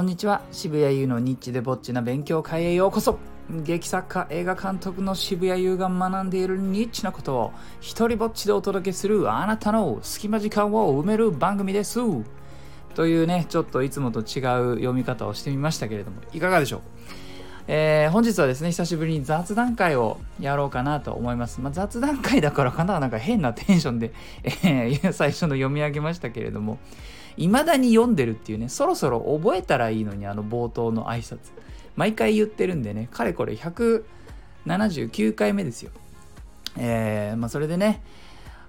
こんにちは。渋谷優のニッチでぼっちな勉強会へようこそ。劇作家映画監督の渋谷優が学んでいるニッチなことを一人ぼっちでお届けするあなたの隙間時間を埋める番組です。というねちょっといつもと違う読み方をしてみましたけれどもいかがでしょう？えー、本日はですね、久しぶりに雑談会をやろうかなと思います。まあ、雑談会だからかな？なんか変なテンションで、えー、最初の読み上げましたけれども、未だに読んでるっていうね、そろそろ覚えたらいいのに、あの冒頭の挨拶。毎回言ってるんでね、かれこれ179回目ですよ。えー、まあ、それでね、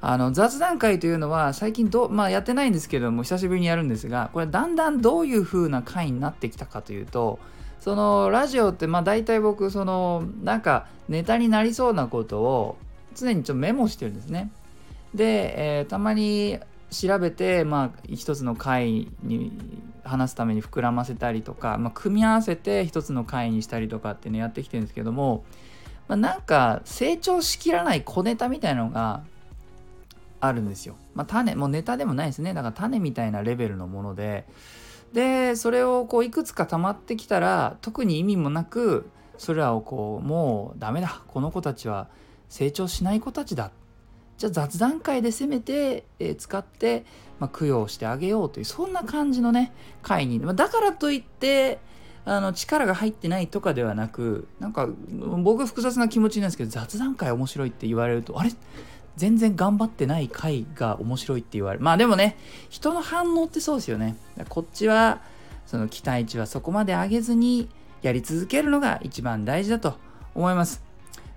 あの雑談会というのは最近ど、まあ、やってないんですけども久しぶりにやるんですがこれだんだんどういう風な回になってきたかというとそのラジオってまあ大体僕そのなんかネタになりそうなことを常にちょっとメモしてるんですね。で、えー、たまに調べて、まあ、一つの回に話すために膨らませたりとか、まあ、組み合わせて一つの回にしたりとかってねやってきてるんですけども、まあ、なんか成長しきらない小ネタみたいのがあるんですよ。まあ、種もうネタでもないですね。だから種みたいなレベルのもので。でそれをこういくつか溜まってきたら特に意味もなくそれらをこうもうダメだ。この子たちは成長しない子たちだじゃあ雑談会でせめて、えー、使って、まあ、供養してあげようというそんな感じのね会に、まあ、だからといってあの力が入ってないとかではなくなんか僕複雑な気持ちなんですけど雑談会面白いって言われるとあれ？全然頑張ってない回が面白いって言われる。まあでもね人の反応ってそうですよね。こっちはその期待値はそこまで上げずにやり続けるのが一番大事だと思います。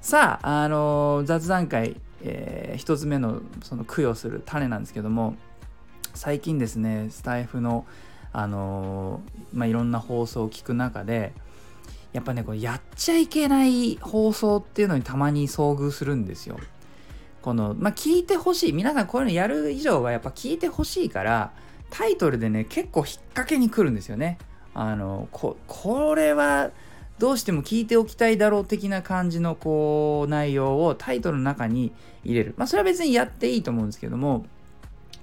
さああのー、雑談会、えー、一つ目のその供養する種なんですけども最近ですねスタイフのあのー、まあ、いろんな放送を聞く中でやっぱねこれやっちゃいけない放送っていうのにたまに遭遇するんですよこの、まあ、聞いてほしい。皆さんこういうのやる以上はやっぱ聞いてほしいから、タイトルでね、結構引っ掛けに来るんですよね。あの、こ、これはどうしても聞いておきたいだろう的な感じのこう、内容をタイトルの中に入れる。まあ、それは別にやっていいと思うんですけども、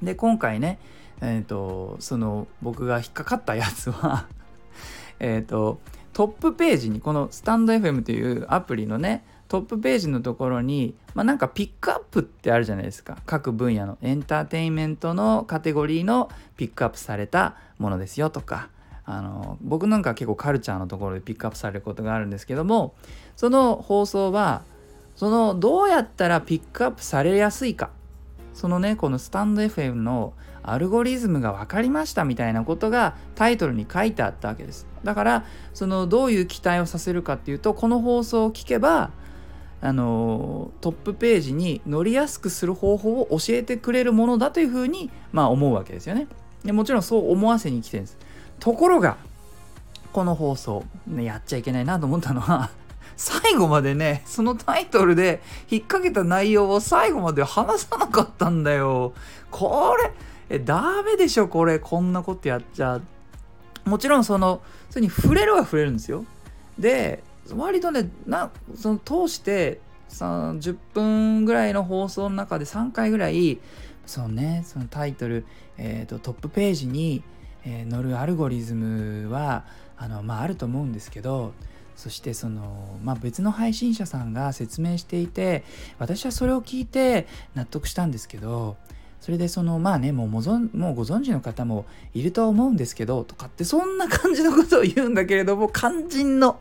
で、今回ね、えっ、ー、と、その、僕が引っかかったやつは えっと、トップページに、このスタンド FM というアプリのね、トップページのところに、まあ、なんかピックアップってあるじゃないですか。各分野のエンターテインメントのカテゴリーのピックアップされたものですよとか。あの僕なんか結構カルチャーのところでピックアップされることがあるんですけどもその放送はそのどうやったらピックアップされやすいか。そのねこのスタンド FM のアルゴリズムが分かりましたみたいなことがタイトルに書いてあったわけです。だからそのどういう期待をさせるかっていうとこの放送を聞けばあのトップページに乗りやすくする方法を教えてくれるものだというふうに、まあ、思うわけですよね。でもちろんそう思わせに来てるんです。ところがこの放送、ね、やっちゃいけないなと思ったのは 最後までねそのタイトルで引っ掛けた内容を最後まで話さなかったんだよ。これえダメでしょこれ。こんなことやっちゃ。もちろんそのそれに触れるは触れるんですよ。で割とねなその通して10分ぐらいの放送の中で3回ぐらいそのねそのタイトル、えーと、トップページに、えー、載るアルゴリズムはあの、まあ、あると思うんですけどそしてその、まあ、別の配信者さんが説明していて私はそれを聞いて納得したんですけどそれでそのまあねもうももうご存知の方もいると思うんですけどとかってそんな感じのことを言うんだけれども肝心の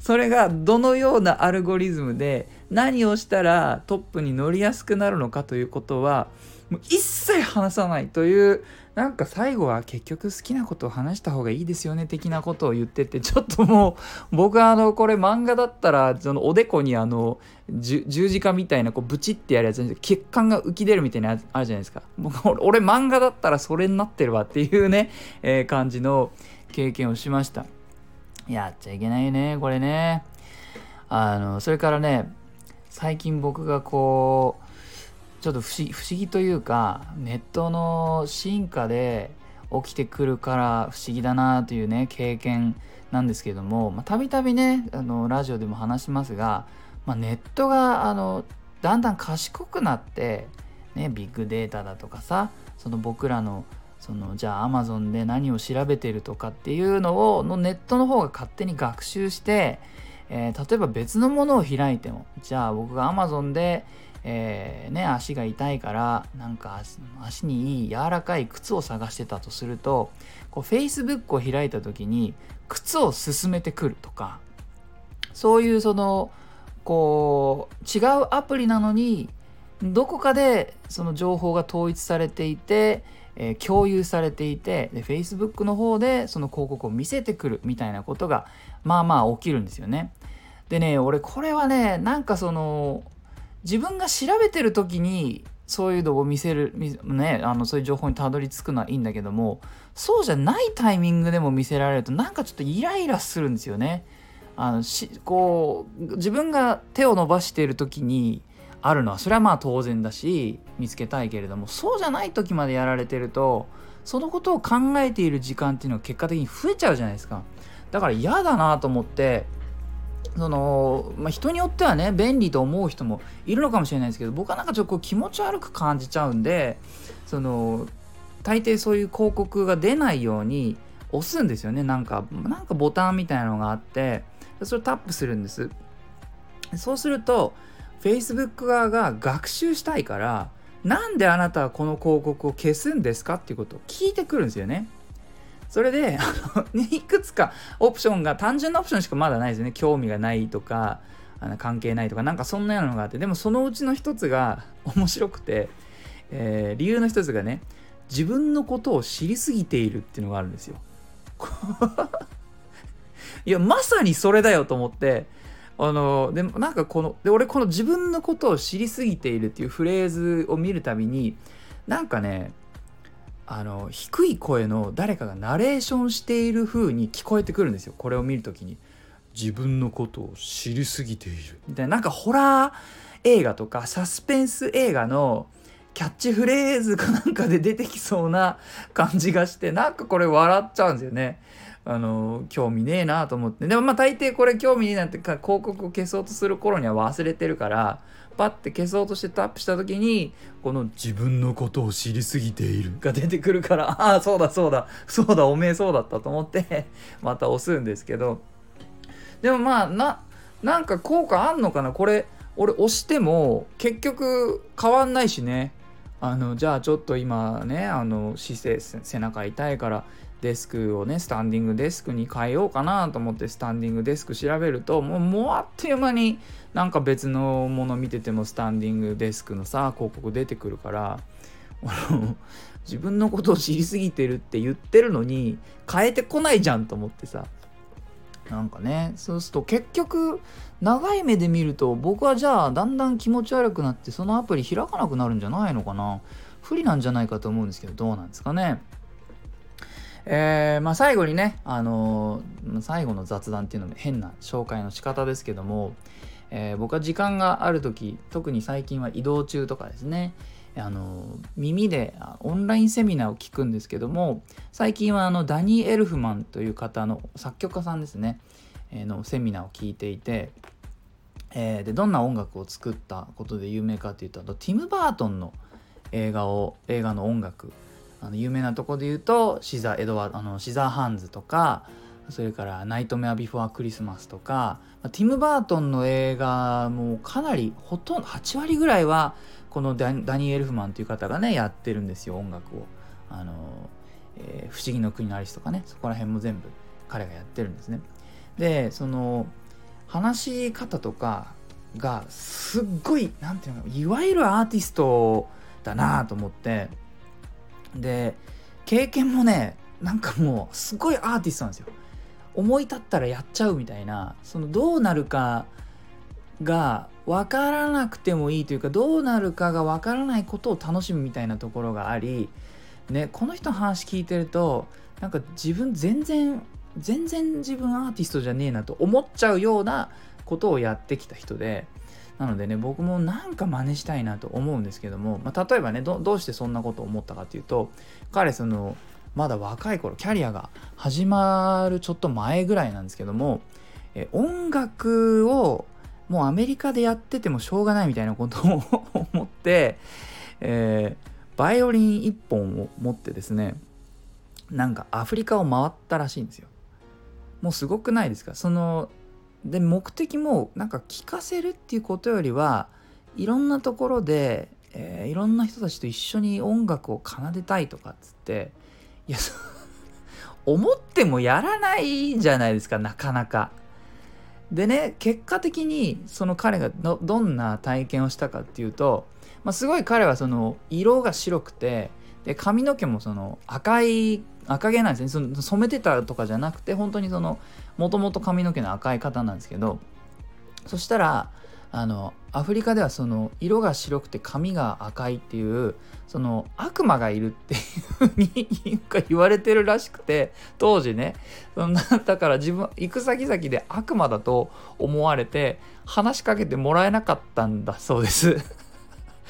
それがどのようなアルゴリズムで何をしたらトップに乗りやすくなるのかということはもう一切話さないというなんか最後は結局好きなことを話した方がいいですよね的なことを言っててちょっともう僕はあのこれ漫画だったらそのおでこにあの十字架みたいなこうブチってやるやつ血管が浮き出るみたいなやつあるじゃないですか。僕俺漫画だったらそれになってるわっていうね、えー、感じの経験をしました。やっちゃいけないねこれね。あのそれからね最近僕がこうちょっと不思議というかネットの進化で起きてくるから不思議だなというね経験なんですけどもたびたびねあのラジオでも話しますが、まあ、ネットがあのだんだん賢くなって、ね、ビッグデータだとかさその僕らのそのじゃあ Amazon で何を調べてるとかっていうのをのネットの方が勝手に学習して、えー、例えば別のものを開いてもじゃあ僕が Amazon で、えー、ね、足が痛いからなんか足にいい柔らかい靴を探してたとするとこう Facebook を開いた時に靴を勧めてくるとかそういうそのこう違うアプリなのにどこかでその情報が統一されていてえー、共有されていてで Facebook の方でその広告を見せてくるみたいなことがまあまあ起きるんですよね。でね俺これはねなんかその自分が調べてる時にそういうのを見せるねあのそういう情報にたどり着くのはいいんだけどもそうじゃないタイミングでも見せられるとなんかちょっとイライラするんですよね。あのしこう自分が手を伸ばしている時にあるのはそれはまあ当然だし見つけたいけれどもそうじゃない時までやられてるとそのことを考えている時間っていうのは結果的に増えちゃうじゃないですかだから嫌だなと思ってその、まあ、人によってはね便利と思う人もいるのかもしれないですけど僕はなんかちょっとこう気持ち悪く感じちゃうんでその大抵そういう広告が出ないように押すんですよねなんかなんかボタンみたいなのがあってそれをタップするんですそうすると Facebook 側が学習したいからなんであなたはこの広告を消すんですかっていうことを聞いてくるんですよね。それで あのいくつかオプションが単純なオプションしかまだないですよね興味がないとかあの関係ないとかなんかそんなようなのがあってでもそのうちの一つが 面白くて、えー、理由の一つがね自分のことを知りすぎているっていうのがあるんですよ。いやまさにそれだよと思ってあのでもなんかこので俺この自分のことを知りすぎているっていうフレーズを見るたびになんかねあの低い声の誰かがナレーションしている風に聞こえてくるんですよ。これを見る時に。自分のことを知りすぎている。みたいななんかホラー映画とかサスペンス映画のキャッチフレーズかなんかで出てきそうな感じがしてなんかこれ笑っちゃうんですよね。あの興味ねえなと思って。でもまあ大抵これ興味ねえなって広告を消そうとする頃には忘れてるからパッて消そうとしてタップした時にこの「自分のことを知りすぎている」が出てくるから。ああそうだそうだ。そうだおめえそうだったと思って。また押すんですけど。でもまあななんか効果あんのかな？これ俺押しても結局変わんないしね。あのじゃあちょっと今ねあの姿勢背中痛いからデスクをねスタンディングデスクに変えようかなと思ってスタンディングデスク調べるともうもうあっという間になんか別のもの見ててもスタンディングデスクのさ広告出てくるから自分のことを知りすぎてるって言ってるのに変えてこないじゃんと思ってさ。なんかねそうすると結局長い目で見ると僕はじゃあだんだん気持ち悪くなってそのアプリ開かなくなるんじゃないのかな。不利なんじゃないかと思うんですけどどうなんですかね。えー、まあ、最後にね、あのー、最後の雑談っていうのも変な紹介の仕方ですけども、えー、僕は時間がある時特に最近は移動中とかですねあの耳でオンラインセミナーを聞くんですけども最近はあのダニー・エルフマンという方の作曲家さんですね、えのセミナーを聞いていて、えー、でどんな音楽を作ったことで有名かというとティム・バートンの映画を映画の音楽あの有名なとこで言うとシザー・エドワあのシザーハンズとかそれから「ナイトメア・ビフォー・クリスマス」とかティム・バートンの映画もかなりほとんど8割ぐらいはこのダニー・エルフマンという方がねやってるんですよ音楽を。あのえー、不思議の国のアリスとかねそこら辺も全部彼がやってるんですね。でその話し方とかがすっごい何て言うのいわゆるアーティストだなと思ってで経験もねなんかもうすごいアーティストなんですよ。思い立ったらやっちゃうみたいなそのどうなるかが分からなくてもいいというかどうなるかが分からないことを楽しむみたいなところがありねこの人の話聞いてるとなんか自分全然全然自分アーティストじゃねえなと思っちゃうようなことをやってきた人でなのでね僕もなんか真似したいなと思うんですけども、まあ、例えばねどうしてそんなことを思ったかっていうと彼そのまだ若い頃キャリアが始まるちょっと前ぐらいなんですけどもえ音楽をもうアメリカでやっててもしょうがないみたいなことを思って、えー、バイオリン1本を持ってですねなんかアフリカを回ったらしいんですよ。もうすごくないですか？そので目的もなんか聞かせるっていうことよりはいろんなところで、えー、いろんな人たちと一緒に音楽を奏でたいとかっつっていや 思ってもやらないじゃないですかなかなか。でね結果的にその彼がどんな体験をしたかっていうと、まあ、すごい彼はその色が白くてで髪の毛もその赤い赤毛なんですねその染めてたとかじゃなくて本当にそのもともと髪の毛の赤い方なんですけどそしたらあのアフリカではその色が白くて髪が赤いっていうその悪魔がいるっていうふうに言われてるらしくて当時ね。そんなだから自分行く先々で悪魔だと思われて話しかけてもらえなかったんだそうです。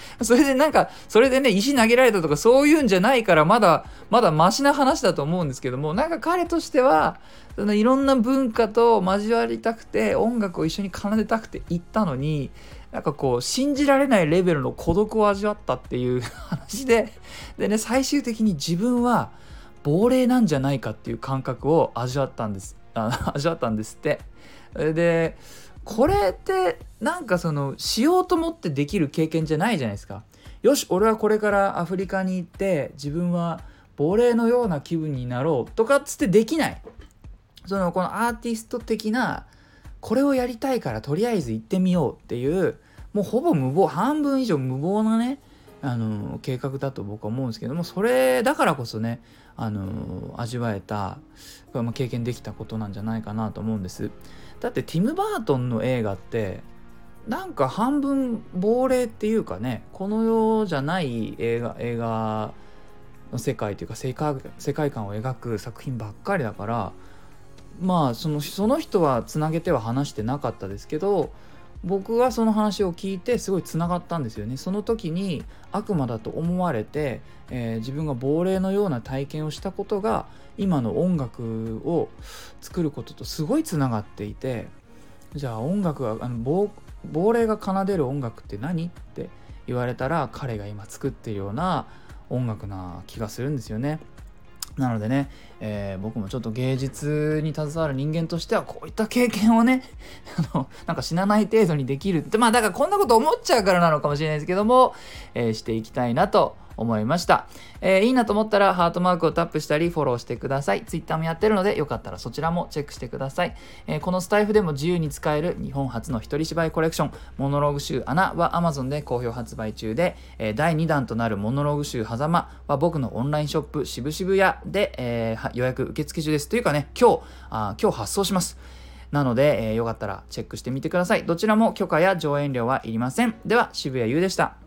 それでなんか、それでね、石投げられたとかそういうんじゃないから、まだ、まだマシな話だと思うんですけども、なんか彼としては、そのいろんな文化と交わりたくて、音楽を一緒に奏でたくて行ったのに、なんかこう、信じられないレベルの孤独を味わったっていう 話で、でね、最終的に自分は亡霊なんじゃないかっていう感覚を味わったんです。味わったんですって。で、これってなんかそのしようと思ってできる経験じゃないじゃないですか。よし俺はこれからアフリカに行って自分は亡霊のような気分になろうとかっつってできない。そのこのアーティスト的なこれをやりたいからとりあえず行ってみようっていうもうほぼ無謀半分以上無謀なねあの計画だと僕は思うんですけどもそれだからこそねあの味わえた、経験できたことなんじゃないかなと思うんです。だってティム・バートンの映画ってなんか半分亡霊っていうかねこの世じゃない映画映画の世界というか世界世界観を描く作品ばっかりだからまあそのその人はつなげては話してなかったですけど僕はその話を聞いてすごいつながったんですよねその時に悪魔だと思われて、えー、自分が亡霊のような体験をしたことが今の音楽を作ることとすごいつながっていてじゃあ音楽はあの亡亡霊が奏でる音楽って何？って言われたら彼が今作ってるような音楽な気がするんですよね。なのでね、えー、僕もちょっと芸術に携わる人間としてはこういった経験をね あのなんか死なない程度にできるってまあだからこんなこと思っちゃうからなのかもしれないですけども、えー、していきたいなと思いました、えー、いいなと思ったらハートマークをタップしたりフォローしてください Twitter もやってるのでよかったらそちらもチェックしてください、えー、このスタイフでも自由に使える日本初の一人芝居コレクションモノローグ集穴は Amazon で好評発売中で、えー、第2弾となるモノローグ集狭間は僕のオンラインショップ渋々屋で、えー、予約受付中ですというかね今日あ今日発送しますなので、えー、よかったらチェックしてみてください。どちらも許可や上演料はいりません。では、渋谷優でした。